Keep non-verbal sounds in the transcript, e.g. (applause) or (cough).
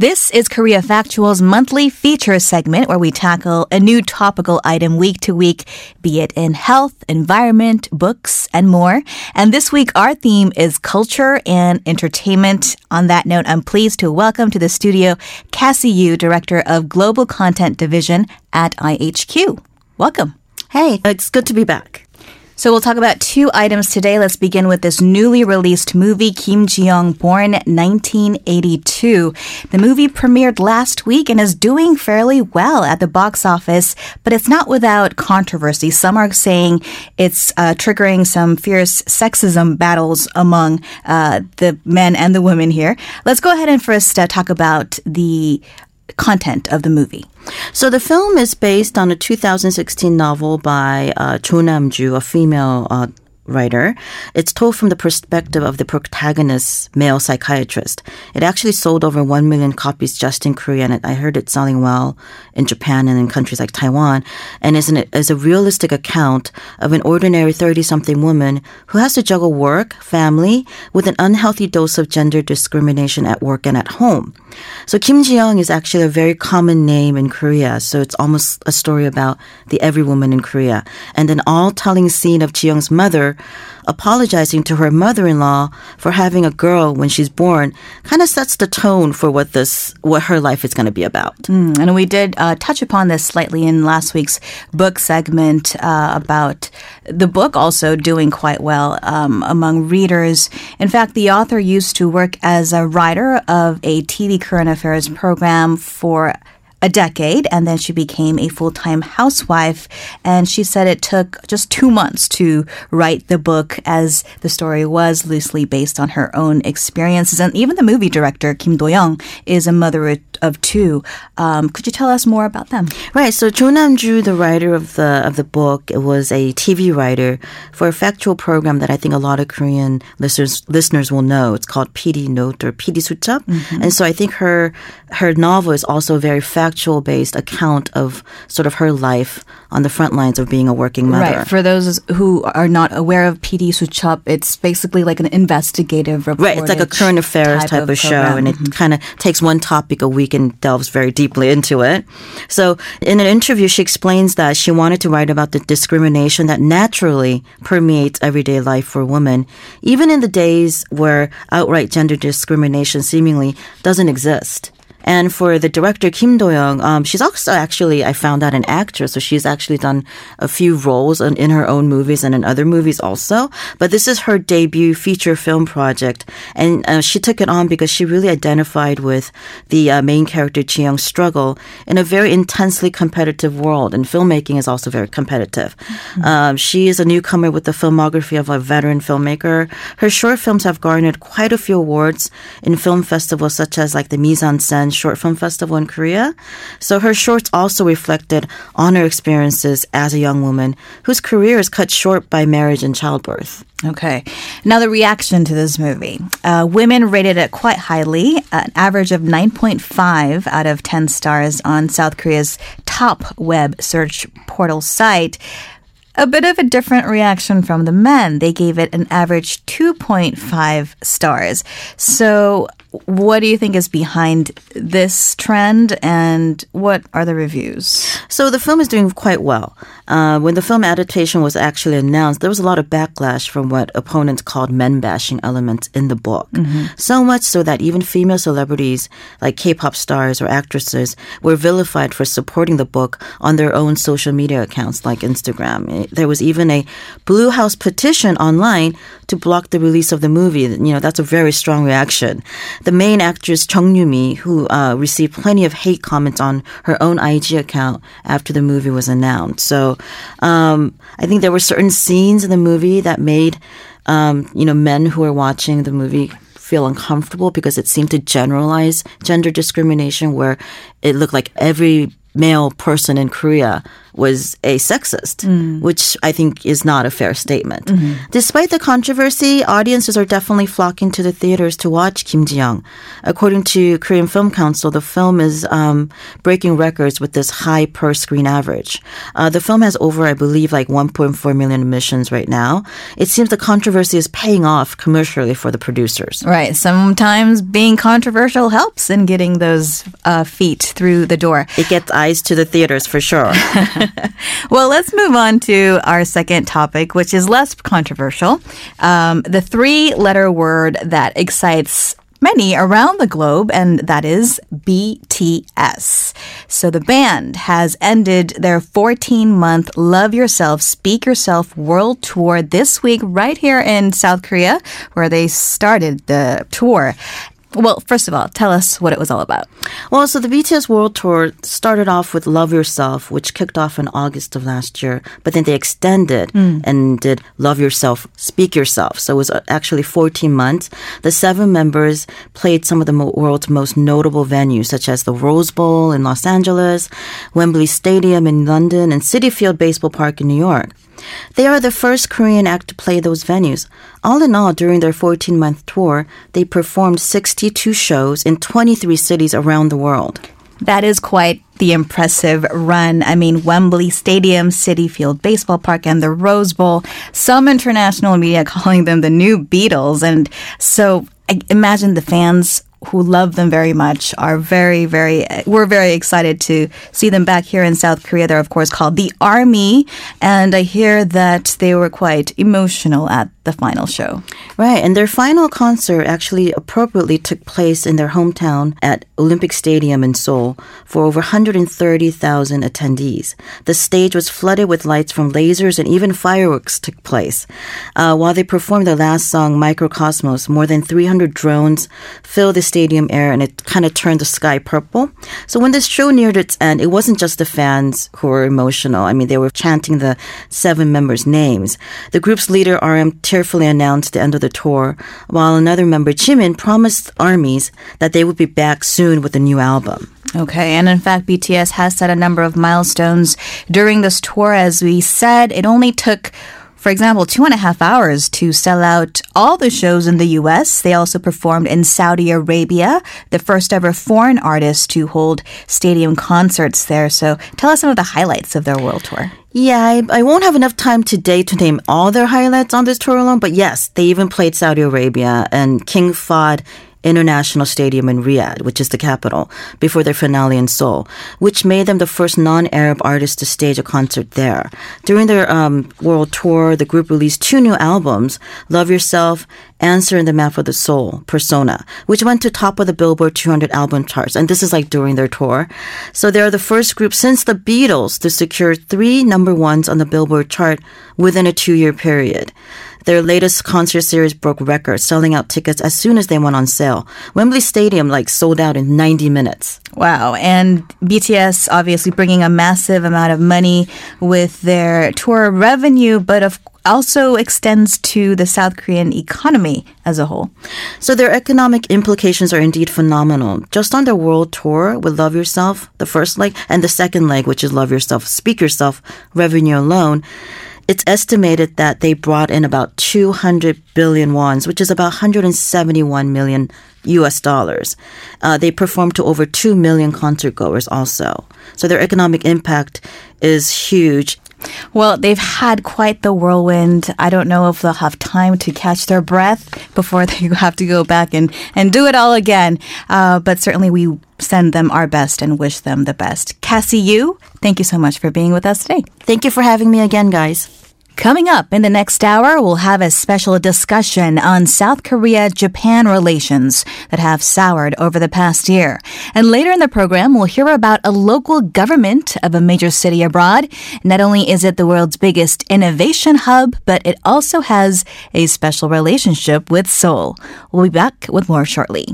This is Korea Factual's monthly feature segment where we tackle a new topical item week to week, be it in health, environment, books, and more. And this week, our theme is culture and entertainment. On that note, I'm pleased to welcome to the studio Cassie Yu, Director of Global Content Division at IHQ. Welcome. Hey, it's good to be back. So we'll talk about two items today. Let's begin with this newly released movie, Kim Ji-young, born 1982. The movie premiered last week and is doing fairly well at the box office, but it's not without controversy. Some are saying it's uh, triggering some fierce sexism battles among uh, the men and the women here. Let's go ahead and first uh, talk about the content of the movie. So the film is based on a 2016 novel by uh, Cho Nam-ju, a female uh, writer. It's told from the perspective of the protagonist's male psychiatrist. It actually sold over 1 million copies just in Korea, and I heard it selling well in Japan and in countries like Taiwan, and is, an, a realistic account of an ordinary 30 something woman who has to juggle work, family, with an unhealthy dose of gender discrimination at work and at home. So Kim Ji Young is actually a very common name in Korea, so it's almost a story about the every woman in Korea. And an all telling scene of Ji Young's mother apologizing to her mother-in-law for having a girl when she's born kind of sets the tone for what this what her life is going to be about. Mm, and we did uh, touch upon this slightly in last week's book segment uh, about the book also doing quite well um, among readers. In fact, the author used to work as a writer of a TV current affairs program for a decade and then she became a full time housewife. And she said it took just two months to write the book as the story was loosely based on her own experiences. And even the movie director, Kim Do Young, is a mother of two. Um, could you tell us more about them? Right. So Cho Nam-ju, the writer of the of the book, was a TV writer for a factual program that I think a lot of Korean listeners listeners will know. It's called PD Note or PD Sucheop. Mm-hmm. And so I think her her novel is also a very factual based account of sort of her life on the front lines of being a working mother. Right. For those who are not aware of PD Sucheop, it's basically like an investigative report. Right. It's like a current affairs type, type of, of show, and it mm-hmm. kind of takes one topic a week and delves very deeply into it. So, in an interview, she explains that she wanted to write about the discrimination that naturally permeates everyday life for women, even in the days where outright gender discrimination seemingly doesn't exist. And for the director Kim Do-young, um, she's also actually I found out an actress, so she's actually done a few roles in, in, her own movies and in other movies also. But this is her debut feature film project, and uh, she took it on because she really identified with the uh, main character Ji Young's struggle in a very intensely competitive world, and filmmaking is also very competitive. Mm-hmm. Um, she is a newcomer with the filmography of a veteran filmmaker. Her short films have garnered quite a few awards in film festivals such as like the Mise en Scène Short Film Festival in Korea. So her shorts also reflected on her experiences as a young woman whose career is cut short by marriage and childbirth. Okay. Now, the reaction to this movie. Uh, women rated it quite highly, an average of 9.5 out of 10 stars on South Korea's top web search portal site a bit of a different reaction from the men. They gave it an average 2.5 stars. So what do you think is behind this trend and what are the reviews? So the film is doing quite well. Uh, when the film adaptation was actually announced, there was a lot of backlash from what opponents called men bashing elements in the book. Mm-hmm. So much so that even female celebrities like K pop stars or actresses were vilified for supporting the book on their own social media accounts like Instagram. There was even a Blue House petition online to block the release of the movie. You know, that's a very strong reaction the main actress Chung Yoo-mi, who uh, received plenty of hate comments on her own IG account after the movie was announced. So um, I think there were certain scenes in the movie that made um, you know men who were watching the movie feel uncomfortable because it seemed to generalize gender discrimination where it looked like every male person in Korea was a sexist, mm. which I think is not a fair statement. Mm-hmm. Despite the controversy, audiences are definitely flocking to the theaters to watch Kim Ji-young. According to Korean Film Council, the film is um, breaking records with this high per screen average. Uh, the film has over, I believe, like 1.4 million admissions right now. It seems the controversy is paying off commercially for the producers. Right. Sometimes being controversial helps in getting those uh, feet through the door. It gets eyes to the theaters for sure. (laughs) (laughs) well, let's move on to our second topic, which is less controversial. Um, the three letter word that excites many around the globe, and that is BTS. So the band has ended their 14 month Love Yourself, Speak Yourself world tour this week right here in South Korea, where they started the tour. Well, first of all, tell us what it was all about. Well, so the BTS World Tour started off with Love Yourself, which kicked off in August of last year, but then they extended mm. and did Love Yourself, Speak Yourself. So it was uh, actually 14 months. The seven members played some of the world's most notable venues, such as the Rose Bowl in Los Angeles, Wembley Stadium in London, and Citi Field Baseball Park in New York. They are the first Korean act to play those venues. All in all, during their 14 month tour, they performed 62 shows in 23 cities around the world. That is quite the impressive run. I mean, Wembley Stadium, Citi Field Baseball Park, and the Rose Bowl. Some international media (laughs) calling them the new Beatles. And so I imagine the fans who love them very much are very, very, we're very excited to see them back here in South Korea. They're, of course, called the Army. And I hear that they were quite emotional at the final show. Right. And their final concert actually appropriately took place in their hometown at Olympic Stadium in Seoul for over 130,000 attendees. The stage was flooded with lights from lasers and even fireworks took place. Uh, while they performed their last song, Mikrokosmos, more than 300 drones filled the stadium air and it kind of turned the sky purple. So when this show neared its end, it wasn't just the fans who were emotional. I mean, they were chanting the seven members' names. The group's leader, RM, tearfully announced the end of the tour, while another member, Jimin, promised armies that they would be back soon with a new album. Okay, and in fact, BTS has set a number of milestones during this tour. As we said, it only took for example, two and a half hours to sell out all the shows in the US. They also performed in Saudi Arabia, the first ever foreign artist to hold stadium concerts there. So tell us some of the highlights of their world tour. Yeah, I, I, won't have enough time today to name all their highlights on this tour alone, but yes, they even played Saudi Arabia and King Fahd International Stadium in Riyadh, which is the capital, before their finale in Seoul, which made them the first non-Arab artist to stage a concert there. During their um, world tour, the group released two new albums, Love Yourself, Answer in the Map of the Soul, Persona, which went to top of the Billboard 200 album charts. And this is like during their tour. So they're the first group since the Beatles to secure three number ones on the Billboard chart within a two-year period. Their latest concert series broke records, selling out tickets as soon as they went on sale. Wembley Stadium like sold out in 90 minutes. Wow. And BTS obviously bringing a massive amount of money with their tour revenue, but of also extends to the South Korean economy as a whole. So their economic implications are indeed phenomenal. Just on their world tour with Love Yourself, the first leg, and the second leg, which is Love Yourself, Speak Yourself, revenue alone, it's estimated that they brought in about 200 billion wons, which is about 171 million US dollars. Uh, they performed to over 2 million concert goers also. So their economic impact is huge. Well, they've had quite the whirlwind. I don't know if they'll have time to catch their breath before (laughs) they have to go back and, and do it all again. Uh, but certainly we send them our best and wish them the best. Cassie Yu, thank you so much for being with us today. Thank you for having me again, guys. Coming up in the next hour, we'll have a special discussion on South Korea Japan relations that have soured over the past year. And later in the program, we'll hear about a local government of a major city abroad. Not only is it the world's biggest innovation hub, but it also has a special relationship with Seoul. We'll be back with more shortly.